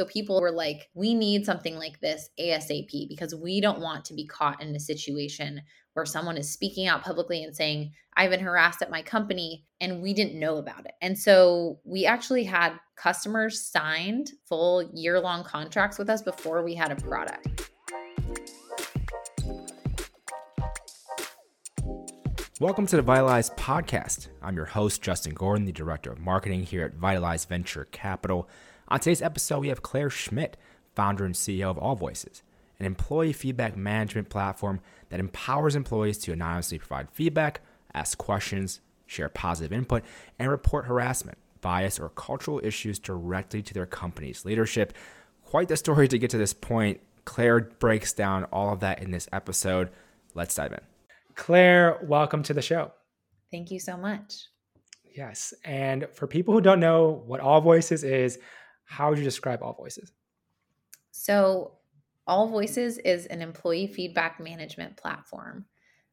So people were like, we need something like this ASAP because we don't want to be caught in a situation where someone is speaking out publicly and saying, I've been harassed at my company and we didn't know about it. And so we actually had customers signed full year long contracts with us before we had a product. Welcome to the Vitalize podcast. I'm your host, Justin Gordon, the Director of Marketing here at Vitalize Venture Capital. On today's episode, we have Claire Schmidt, founder and CEO of AllVoices, an employee feedback management platform that empowers employees to anonymously provide feedback, ask questions, share positive input, and report harassment, bias, or cultural issues directly to their company's leadership. Quite the story to get to this point. Claire breaks down all of that in this episode. Let's dive in. Claire, welcome to the show. Thank you so much. Yes. And for people who don't know what AllVoices is, how would you describe All Voices? So, AllVoices is an employee feedback management platform.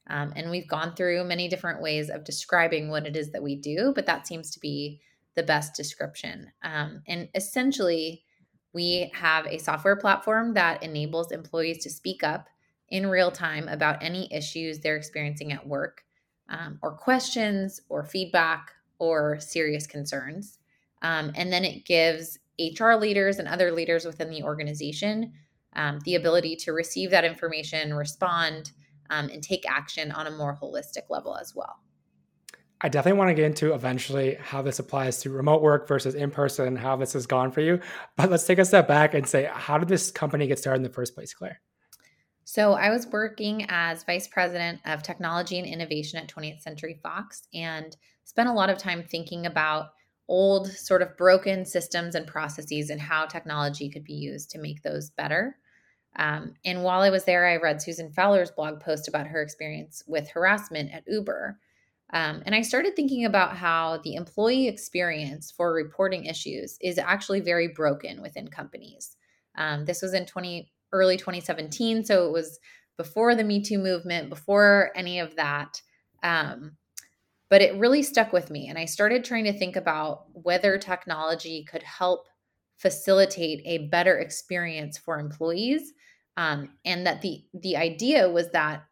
Um, and we've gone through many different ways of describing what it is that we do, but that seems to be the best description. Um, and essentially, we have a software platform that enables employees to speak up in real time about any issues they're experiencing at work, um, or questions, or feedback, or serious concerns. Um, and then it gives HR leaders and other leaders within the organization um, the ability to receive that information, respond, um, and take action on a more holistic level as well. I definitely want to get into eventually how this applies to remote work versus in person, how this has gone for you. But let's take a step back and say, how did this company get started in the first place, Claire? So I was working as vice president of technology and innovation at 20th Century Fox and spent a lot of time thinking about old, sort of broken systems and processes and how technology could be used to make those better. Um, and while I was there, I read Susan Fowler's blog post about her experience with harassment at Uber. Um, and I started thinking about how the employee experience for reporting issues is actually very broken within companies. Um, this was in 20, early 2017. So it was before the Me Too movement, before any of that. Um, but it really stuck with me. And I started trying to think about whether technology could help facilitate a better experience for employees. Um, and that the the idea was that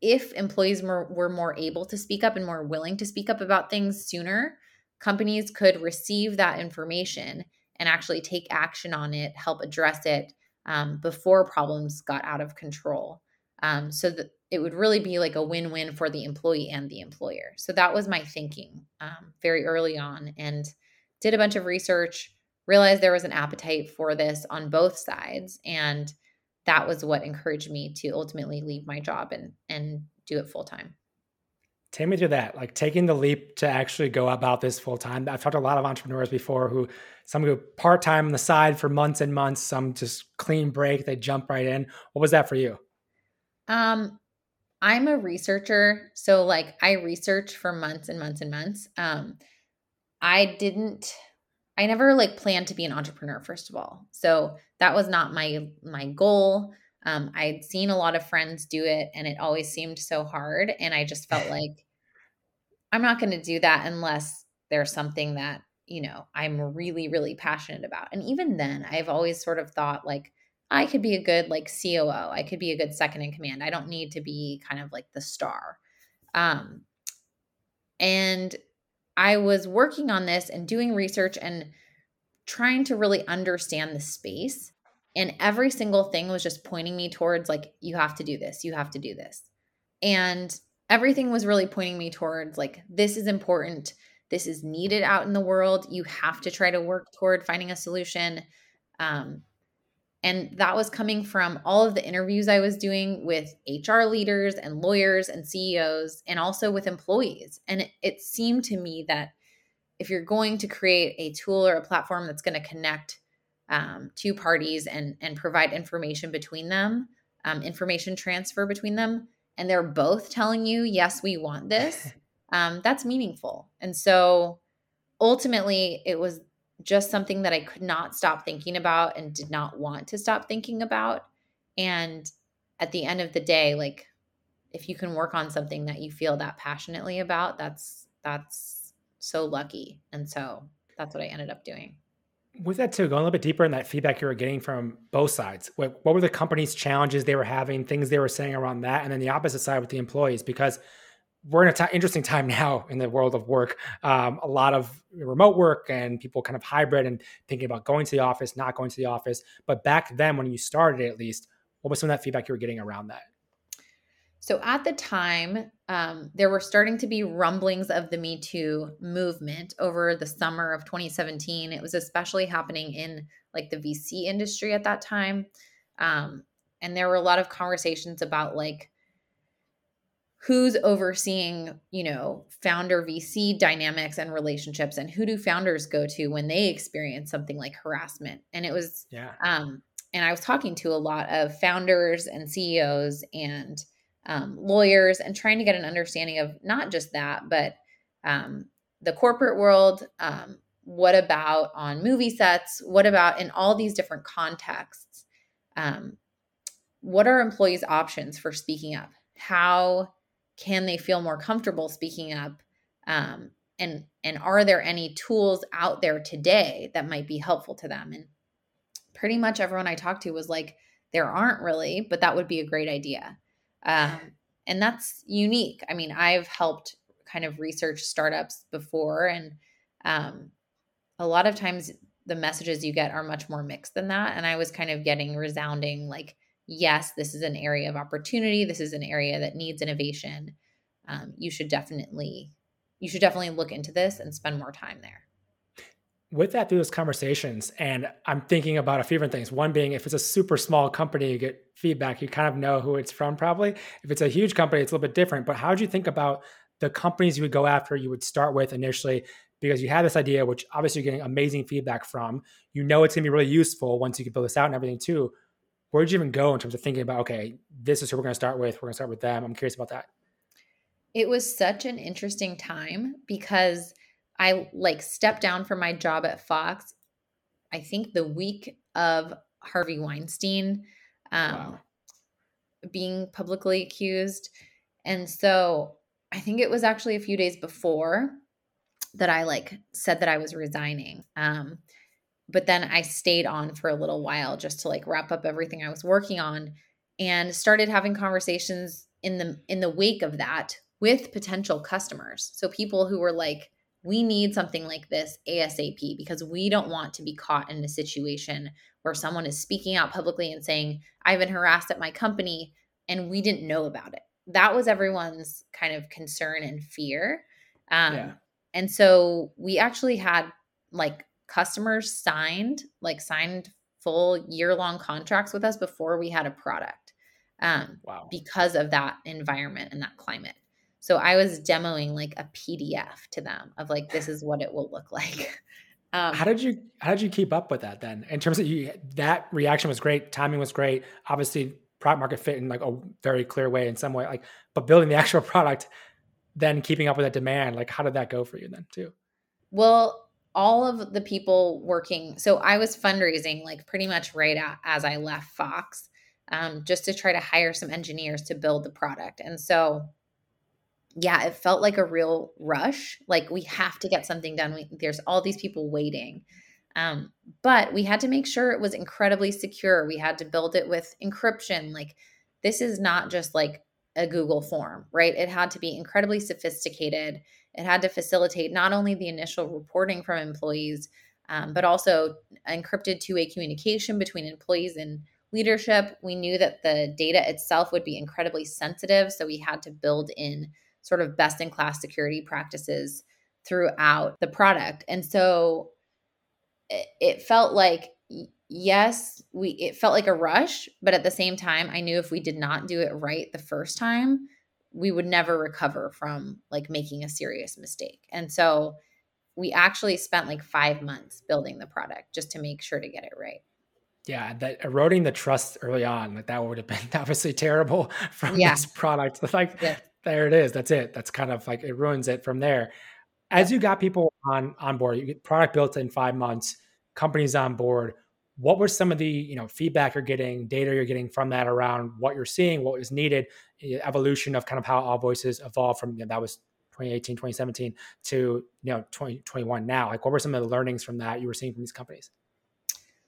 if employees were, were more able to speak up and more willing to speak up about things sooner, companies could receive that information and actually take action on it, help address it, um, before problems got out of control. Um, so that it would really be like a win win for the employee and the employer. So that was my thinking um, very early on and did a bunch of research, realized there was an appetite for this on both sides. And that was what encouraged me to ultimately leave my job and, and do it full time. Take me through that, like taking the leap to actually go about this full time. I've talked to a lot of entrepreneurs before who some go part time on the side for months and months, some just clean break, they jump right in. What was that for you? Um, I'm a researcher, so like I research for months and months and months. Um, I didn't I never like planned to be an entrepreneur first of all. So that was not my my goal. Um, I'd seen a lot of friends do it and it always seemed so hard. And I just felt like I'm not going to do that unless there's something that, you know, I'm really, really passionate about. And even then, I've always sort of thought like, I could be a good like COO. I could be a good second in command. I don't need to be kind of like the star. Um, and I was working on this and doing research and trying to really understand the space and every single thing was just pointing me towards like you have to do this you have to do this and everything was really pointing me towards like this is important this is needed out in the world you have to try to work toward finding a solution um, and that was coming from all of the interviews i was doing with hr leaders and lawyers and ceos and also with employees and it, it seemed to me that if you're going to create a tool or a platform that's going to connect um, two parties and and provide information between them, um, information transfer between them, and they're both telling you, yes, we want this. Um, that's meaningful. And so ultimately, it was just something that I could not stop thinking about and did not want to stop thinking about. And at the end of the day, like if you can work on something that you feel that passionately about, that's that's so lucky. And so that's what I ended up doing. with that too, going a little bit deeper in that feedback you were getting from both sides. What, what were the company's challenges they were having, things they were saying around that, and then the opposite side with the employees? Because we're in an t- interesting time now in the world of work. Um, a lot of remote work and people kind of hybrid and thinking about going to the office, not going to the office. But back then, when you started, at least, what was some of that feedback you were getting around that? So at the time, um, there were starting to be rumblings of the Me Too movement over the summer of 2017. It was especially happening in like the VC industry at that time. Um, and there were a lot of conversations about like who's overseeing, you know, founder VC dynamics and relationships and who do founders go to when they experience something like harassment. And it was, yeah. Um, and I was talking to a lot of founders and CEOs and um, lawyers and trying to get an understanding of not just that, but um, the corporate world. Um, what about on movie sets? What about in all these different contexts? Um, what are employees' options for speaking up? How can they feel more comfortable speaking up? Um, and and are there any tools out there today that might be helpful to them? And pretty much everyone I talked to was like, there aren't really, but that would be a great idea. Um, and that's unique. I mean, I've helped kind of research startups before, and um, a lot of times the messages you get are much more mixed than that. And I was kind of getting resounding like, yes, this is an area of opportunity. This is an area that needs innovation. Um, you should definitely, you should definitely look into this and spend more time there with that through those conversations and i'm thinking about a few different things one being if it's a super small company you get feedback you kind of know who it's from probably if it's a huge company it's a little bit different but how did you think about the companies you would go after you would start with initially because you had this idea which obviously you're getting amazing feedback from you know it's going to be really useful once you can build this out and everything too where did you even go in terms of thinking about okay this is who we're going to start with we're going to start with them i'm curious about that it was such an interesting time because I like stepped down from my job at Fox, I think the week of Harvey Weinstein um, wow. being publicly accused. And so I think it was actually a few days before that I like said that I was resigning. Um, but then I stayed on for a little while just to like wrap up everything I was working on and started having conversations in the in the wake of that with potential customers. So people who were like we need something like this ASAP because we don't want to be caught in a situation where someone is speaking out publicly and saying, I've been harassed at my company and we didn't know about it. That was everyone's kind of concern and fear. Um, yeah. And so we actually had like customers signed, like signed full year long contracts with us before we had a product um, wow. because of that environment and that climate. So I was demoing like a PDF to them of like this is what it will look like. Um, how did you how did you keep up with that then? In terms of you, that reaction was great, timing was great. Obviously, product market fit in like a very clear way in some way. Like, but building the actual product, then keeping up with that demand, like how did that go for you then too? Well, all of the people working, so I was fundraising like pretty much right as I left Fox, um, just to try to hire some engineers to build the product, and so yeah, it felt like a real rush. Like we have to get something done. We, there's all these people waiting. Um, but we had to make sure it was incredibly secure. We had to build it with encryption. Like this is not just like a Google form, right? It had to be incredibly sophisticated. It had to facilitate not only the initial reporting from employees, um, but also encrypted two way communication between employees and leadership. We knew that the data itself would be incredibly sensitive. So we had to build in sort of best in class security practices throughout the product. And so it, it felt like yes, we it felt like a rush, but at the same time I knew if we did not do it right the first time, we would never recover from like making a serious mistake. And so we actually spent like 5 months building the product just to make sure to get it right. Yeah, that eroding the trust early on, like that would have been obviously terrible from yeah. this product. Like yeah there it is. That's it. That's kind of like it ruins it from there. As you got people on on board, you get product built in five months, companies on board. What were some of the you know feedback you're getting, data you're getting from that around what you're seeing, what was needed, evolution of kind of how AllVoices evolved from you know, that was 2018, 2017 to you know 2021 now. Like what were some of the learnings from that you were seeing from these companies?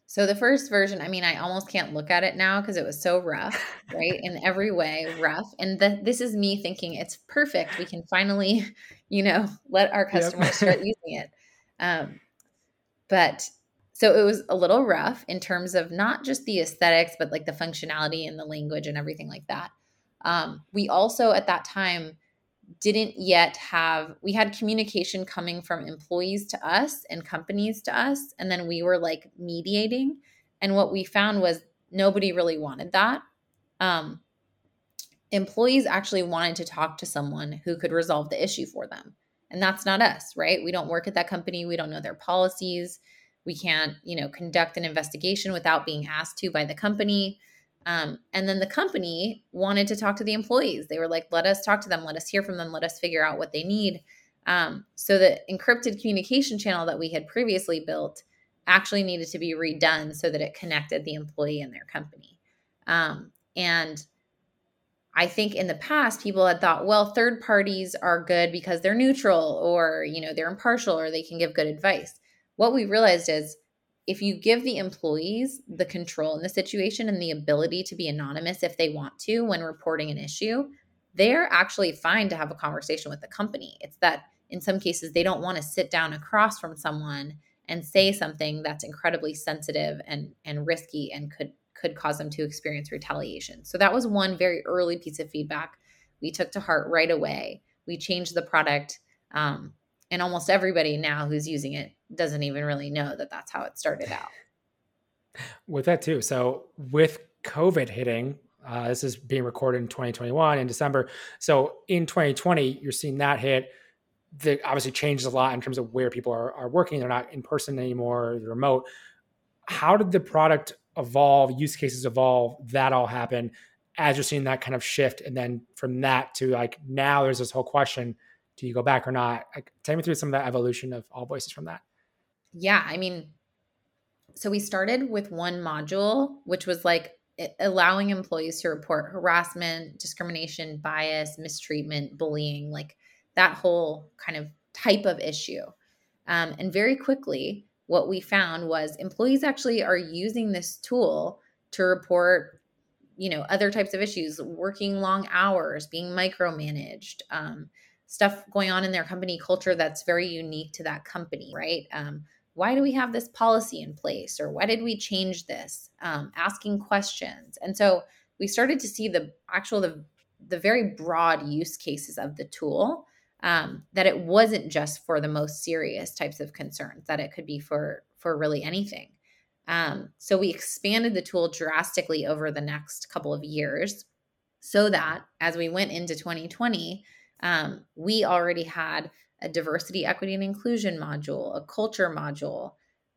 So the first version, I mean, I almost can't look at it now because it was so rough, right? In every way, rough. And the, this is me thinking it's perfect. We can finally, you know, let our customers yep. start using it. Um, but so it was a little rough in terms of not just the aesthetics, but like the functionality and the language and everything like that. Um, we also at that time didn't yet have we had communication coming from employees to us and companies to us and then we were like mediating. And what we found was nobody really wanted that. Um, employees actually wanted to talk to someone who could resolve the issue for them. And that's not us right? We don't work at that company. We don't know their policies we can't you know conduct an investigation without being asked to by the company um, and then the company wanted to talk to the employees. They were like, let us talk to them, let us hear from them, let us figure out what they need. Um, so the encrypted communication channel that we had previously built actually needed to be redone so that it connected the employee and their company. Um, and I think in the past people had thought, well, third parties are good because they're neutral or you know they're impartial or they can give good advice. What we realized is if you give the employees the control in the situation and the ability to be anonymous if they want to when reporting an issue, they're actually fine to have a conversation with the company. It's that in some cases they don't want to sit down across from someone and say something that's incredibly sensitive and and risky and could could cause them to experience retaliation. So that was one very early piece of feedback we took to heart right away. We changed the product um, and almost everybody now who's using it doesn't even really know that that's how it started out. With that too. So with COVID hitting, uh, this is being recorded in 2021 in December. So in 2020, you're seeing that hit. That obviously changes a lot in terms of where people are, are working. They're not in person anymore, they're remote. How did the product evolve, use cases evolve, that all happen as you're seeing that kind of shift? And then from that to like now there's this whole question, do you go back or not? Like, take me through some of that evolution of AllVoices from that. Yeah, I mean, so we started with one module, which was like allowing employees to report harassment, discrimination, bias, mistreatment, bullying, like that whole kind of type of issue. Um, and very quickly, what we found was employees actually are using this tool to report you know other types of issues working long hours being micromanaged um, stuff going on in their company culture that's very unique to that company right? Um, why do we have this policy in place or why did we change this? Um, asking questions. And so we started to see the actual the, the very broad use cases of the tool um, that it wasn't just for the most serious types of concerns that it could be for for really anything. Um, so we expanded the tool drastically over the next couple of years so that as we went into 2020 um, we already had a diversity, equity, and inclusion module, a culture module,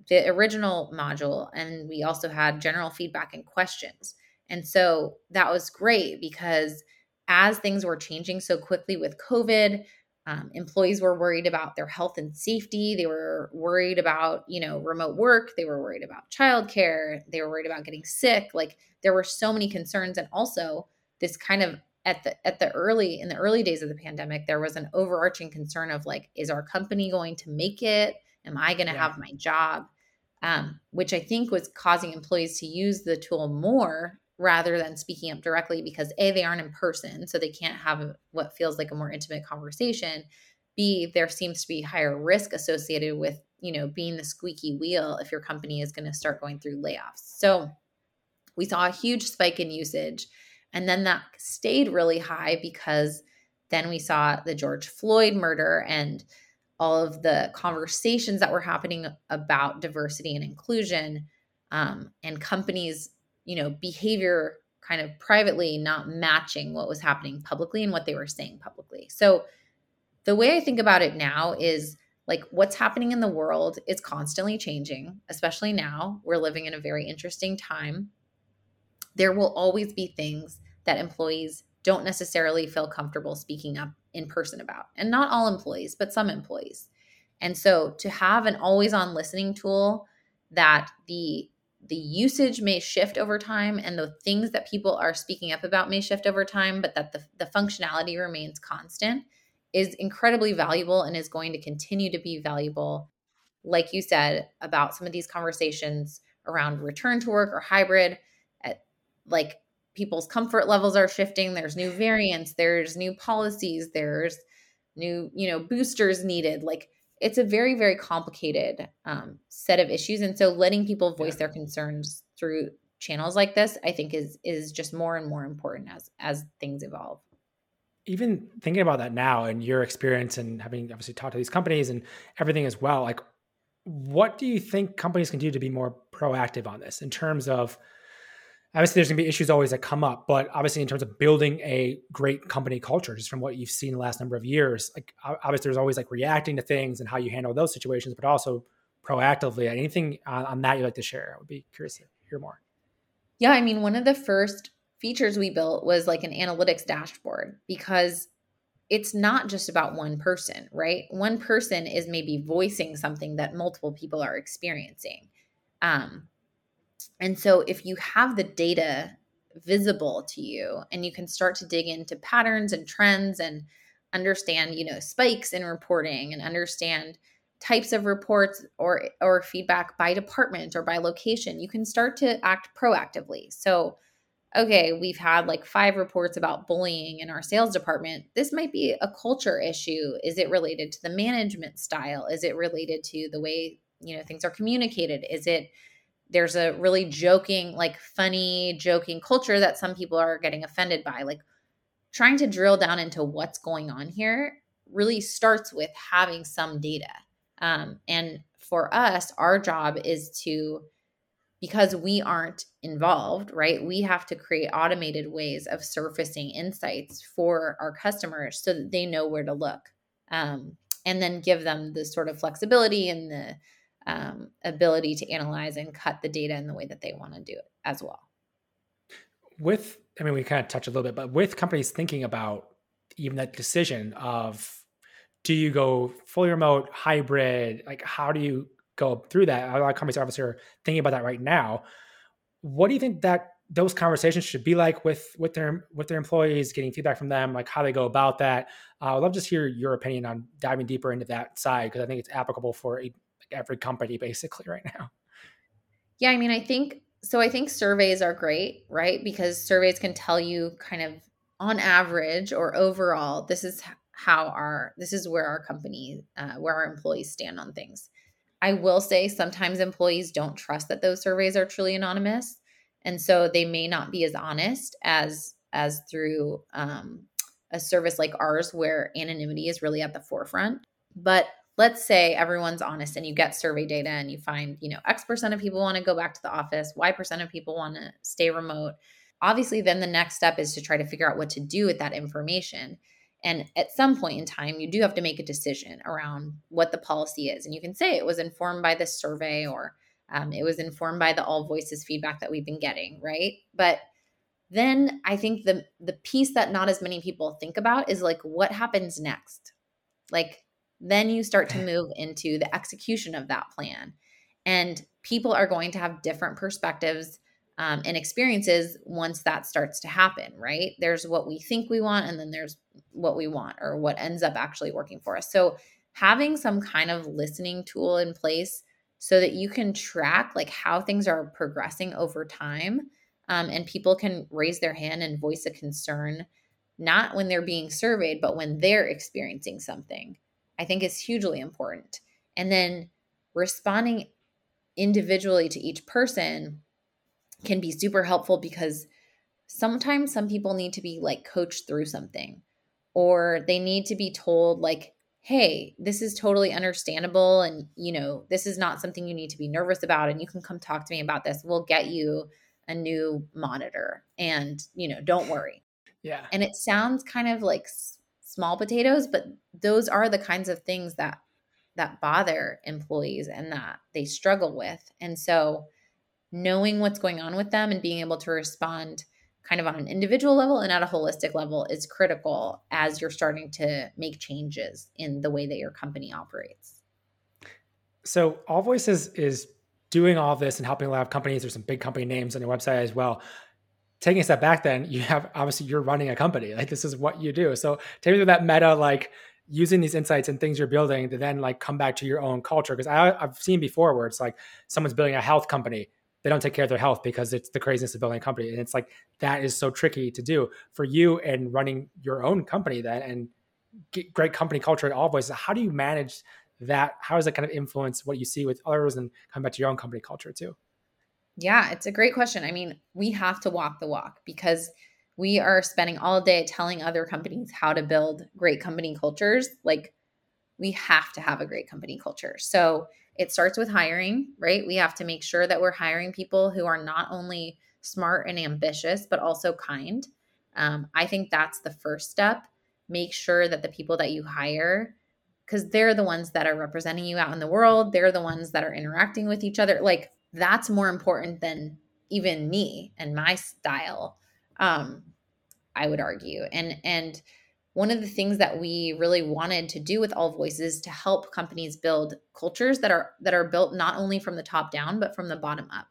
the original module, and we also had general feedback and questions. And so that was great because as things were changing so quickly with COVID, um, employees were worried about their health and safety. They were worried about, you know, remote work. They were worried about childcare. They were worried about getting sick. Like there were so many concerns, and also this kind of at the at the early in the early days of the pandemic there was an overarching concern of like is our company going to make it? Am i going to yeah. have my job? Um, which i think was causing employees to use the tool more rather than speaking up directly because a they aren't in person so they can't have what feels like a more intimate conversation. B there seems to be higher risk associated with you know being the squeaky wheel if your company is going to start going through layoffs. So we saw a huge spike in usage and then that stayed really high because then we saw the George Floyd murder and all of the conversations that were happening about diversity and inclusion um, and companies, you know, behavior kind of privately not matching what was happening publicly and what they were saying publicly. So the way I think about it now is like what's happening in the world is constantly changing, especially now. We're living in a very interesting time there will always be things that employees don't necessarily feel comfortable speaking up in person about. And not all employees, but some employees. And so to have an always on listening tool that the the usage may shift over time and the things that people are speaking up about may shift over time, but that the, the functionality remains constant is incredibly valuable and is going to continue to be valuable. Like you said about some of these conversations around return to work or hybrid. Like people's comfort levels are shifting. There's new variants, there's new policies, there's new, you know, boosters needed. Like it's a very, very complicated um, set of issues. And so letting people voice their concerns through channels like this, I think is is just more and more important as as things evolve even thinking about that now and your experience and having obviously talked to these companies and everything as well, like what do you think companies can do to be more proactive on this in terms of obviously there's going to be issues always that come up but obviously in terms of building a great company culture just from what you've seen the last number of years like obviously there's always like reacting to things and how you handle those situations but also proactively anything on, that you'd like to share i would be curious to hear more yeah i mean one of the first features we built was like an analytics dashboard because it's not just about one person, right? One person is maybe voicing something that multiple people are experiencing. Um, and so if you have the data visible to you and you can start to dig into patterns and trends and understand, you know, spikes in reporting and understand types of reports or or feedback by department or by location, you can start to act proactively. So okay, we've had like five reports about bullying in our sales department. This might be a culture issue. Is it related to the management style? Is it related to the way, you know, things are communicated? Is it there's a really joking, like funny, joking culture that some people are getting offended by. Like trying to drill down into what's going on here really starts with having some data. Um, and for us, our job is to because we aren't involved, right? We have to create automated ways of surfacing insights for our customers so that they know where to look. Um, and then give them the sort of flexibility and the um, ability to analyze and cut the data in the way that they want to do it as well. With, I mean, we kind of touched a little bit, but with companies thinking about even that decision of do you go fully remote, hybrid, like how do you go through that. A lot of companies obviously are thinking about that right now. What do you think that those conversations should be like with with their with their employees, getting feedback from them, like how they go about that? Uh, I'd love to just hear your opinion on diving deeper into that side because I think it's applicable for a, every company basically right now. Yeah, I mean, I think so. I think surveys are great, right? Because surveys can tell you kind of on average or overall, this is how our this is where our company, uh, where our employees stand on things. I will say sometimes employees don't trust that those surveys are truly anonymous, and so they may not be as honest as as through um, a service like ours where anonymity is really at the forefront. But let's say everyone's honest and you get survey data and you find you know X percent of people want to go back to the office, Y percent of people want to stay remote. Obviously, then the next step is to try to figure out what to do with that information. And at some point in time, you do have to make a decision around what the policy is. And you can say it was informed by this survey or um, it was informed by the AllVoices feedback that we've been getting, right? But then I think the the piece that not as many people think about is like what happens next. Like then you start to move into the execution of that plan. And people are going to have different perspectives um, and experiences once that starts to happen, right? There's what we think we want, and then there's what we want or what ends up actually working for us. So, having some kind of listening tool in place so that you can track like how things are progressing over time um, and people can raise their hand and voice a concern not when they're being surveyed but when they're experiencing something i think is hugely important. And then responding individually to each person can be super helpful because sometimes some people need to be like coached through something or they need to be told like hey this is totally understandable and you know this is not something you need to be nervous about and you can come talk to me about this. We'll get you a new monitor and you know don't worry. Yeah. And it sounds kind of like small potatoes but those are the kinds of things that that bother employees and that they struggle with and so knowing what's going on with them and being able to respond kind of on an individual level and at a holistic level is critical as you're starting to make changes in the way that your company operates. So, AllVoices is doing all this and helping a lot of companies. There's some big company names on your website as well. Taking a step back, then you have obviously you're running a company. Like this is what you do. So, take me through that meta, like using these insights and things you're building to then like come back to your own culture. Because I've seen before where it's like someone's building a health company they don't take care of their health because it's the craziness of building a company. And it's like that is so tricky to do for you and running your own company then and great company culture at AllVoices. How do you manage that? How does that kind of influence what you see with others and come back to your own company culture too? Yeah, it's a great question. I mean, we have to walk the walk because we are spending all day telling other companies how to build great company cultures. Like, we have to have a great company culture. So, it starts with hiring, right? We have to make sure that we're hiring people who are not only smart and ambitious, but also kind. Um, I think that's the first step. Make sure that the people that you hire, because they're the ones that are representing you out in the world, they're the ones that are interacting with each other. Like, that's more important than even me and my style. Um, I would argue. And, and, one of the things that we really wanted to do with AllVoices to help companies build cultures that are that are built not only from the top down but from the bottom up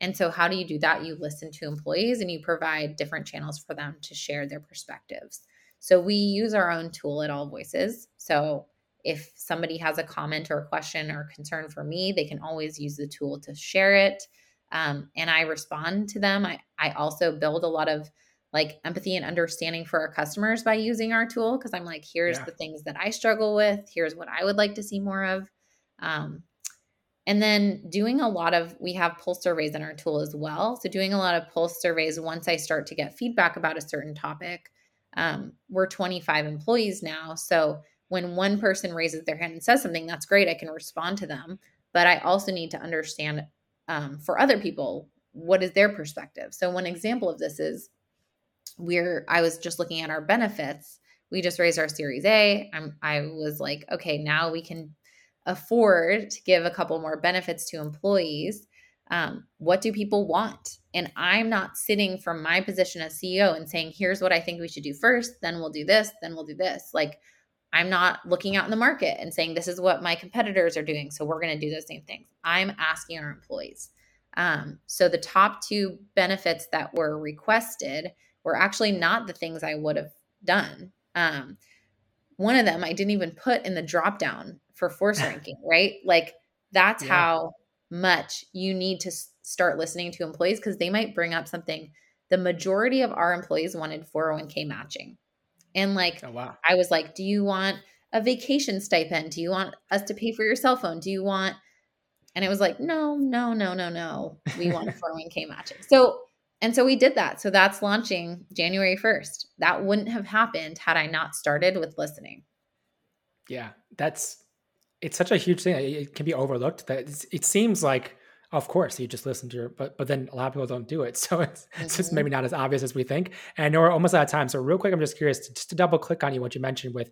and so how do you do that you listen to employees and you provide different channels for them to share their perspectives so we use our own tool at AllVoices so if somebody has a comment or a question or concern for me they can always use the tool to share it um, and i respond to them I, I also build a lot of like empathy and understanding for our customers by using our tool because I'm like, here's yeah. the things that I struggle with. Here's what I would like to see more of. Um, and then doing a lot of, we have pulse surveys in our tool as well. So doing a lot of pulse surveys once I start to get feedback about a certain topic. Um, we're 25 employees now. So when one person raises their hand and says something, that's great. I can respond to them. But I also need to understand um, for other people, what is their perspective? So one example of this is we're I was just looking at our benefits. We just raised our Series A. I'm I was like, okay, now we can afford to give a couple more benefits to employees. Um, what do people want? And I'm not sitting from my position as CEO and saying, here's what I think we should do first, then we'll do this, then we'll do this. Like, I'm not looking out in the market and saying, this is what my competitors are doing. So we're going to do those same things. I'm asking our employees. Um, so the top two benefits that were requested were actually not the things I would have done. Um, one of them I didn't even put in the drop down for force ranking, right? Like that's yeah. how much you need to start listening to employees because they might bring up something. The majority of our employees wanted 401k matching. And like, oh, wow. I was like, do you want a vacation stipend? Do you want us to pay for your cell phone? Do you want, and it was like, no, no, no, no, no. We want a 401k matching. So and so we did that. So that's launching January 1st. That wouldn't have happened had I not started with listening. Yeah, that's it's such a huge thing. It can be overlooked that it seems like of course you just listen to your but but then a lot of people don't do it. So it's, mm-hmm. it's just maybe mm-hmm. not as obvious as we think. And we're almost out of time. So real quick, I'm just curious to, just to double click on you what you mentioned with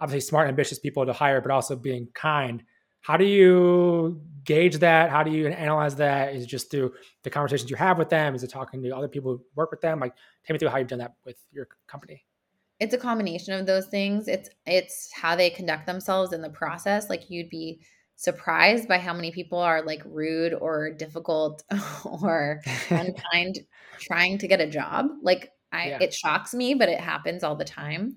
obviously smart, ambitious people to hire, but also being kind how do you gauge that? How do you analyze that? Is it just through the conversations you have with them? Is it talking to other people who work with them? Like, take me through how you've done that with your company. It's a combination of those things. It's it's how they conduct themselves in the process. Like you'd be surprised by how many people are like rude or difficult or unkind trying to get a job. Like I yeah. it shocks me, but it happens all the time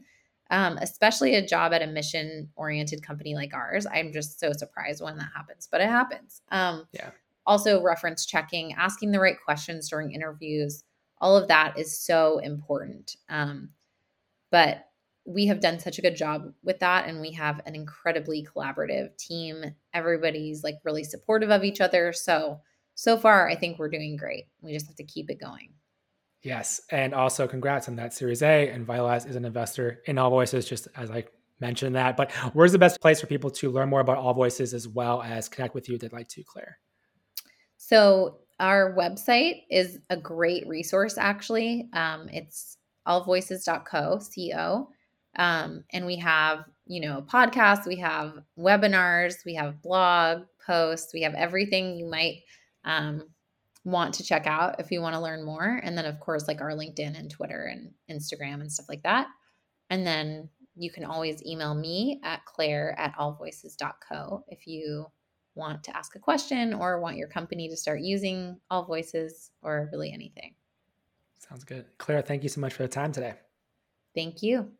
um, especially a job at a mission oriented company like ours. I'm just so surprised when that happens, but it happens. Um, yeah. Also, reference checking, asking the right questions during interviews, all of that is so important. Um, but we have done such a good job with that, and we have an incredibly collaborative team. Everybody's like really supportive of each other. So, so far, I think we're doing great. We just have to keep it going. Yes. And also congrats on that Series A. And Vitalize is an investor in AllVoices, just as I mentioned that. But where's the best place for people to learn more about AllVoices as well as connect with you if they'd like to, Claire? So our website is a great resource, actually. Um, it's allvoices.co, C-O. Um, and we have, you know, podcasts, we have webinars, we have blog posts, we have everything you might um, want to check out if you want to learn more. And then, of course, like our LinkedIn and Twitter and Instagram and stuff like that. And then you can always email me at claire at allvoices.co if you want to ask a question or want your company to start using AllVoices or really anything. Sounds good. Claire, thank you so much for the time today. Thank you.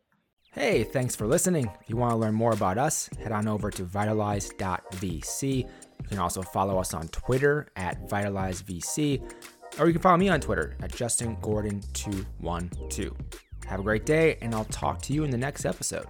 Hey, thanks for listening. If you want to learn more about us, head on over to vitalize.vc You can also follow us on Twitter at VitalizeVC, or you can follow me on Twitter at JustinGordon212. Have a great day, and I'll talk to you in the next episode.